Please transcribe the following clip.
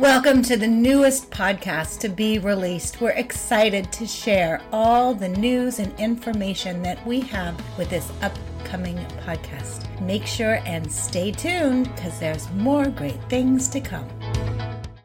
Welcome to the newest podcast to be released. We're excited to share all the news and information that we have with this upcoming podcast. Make sure and stay tuned because there's more great things to come.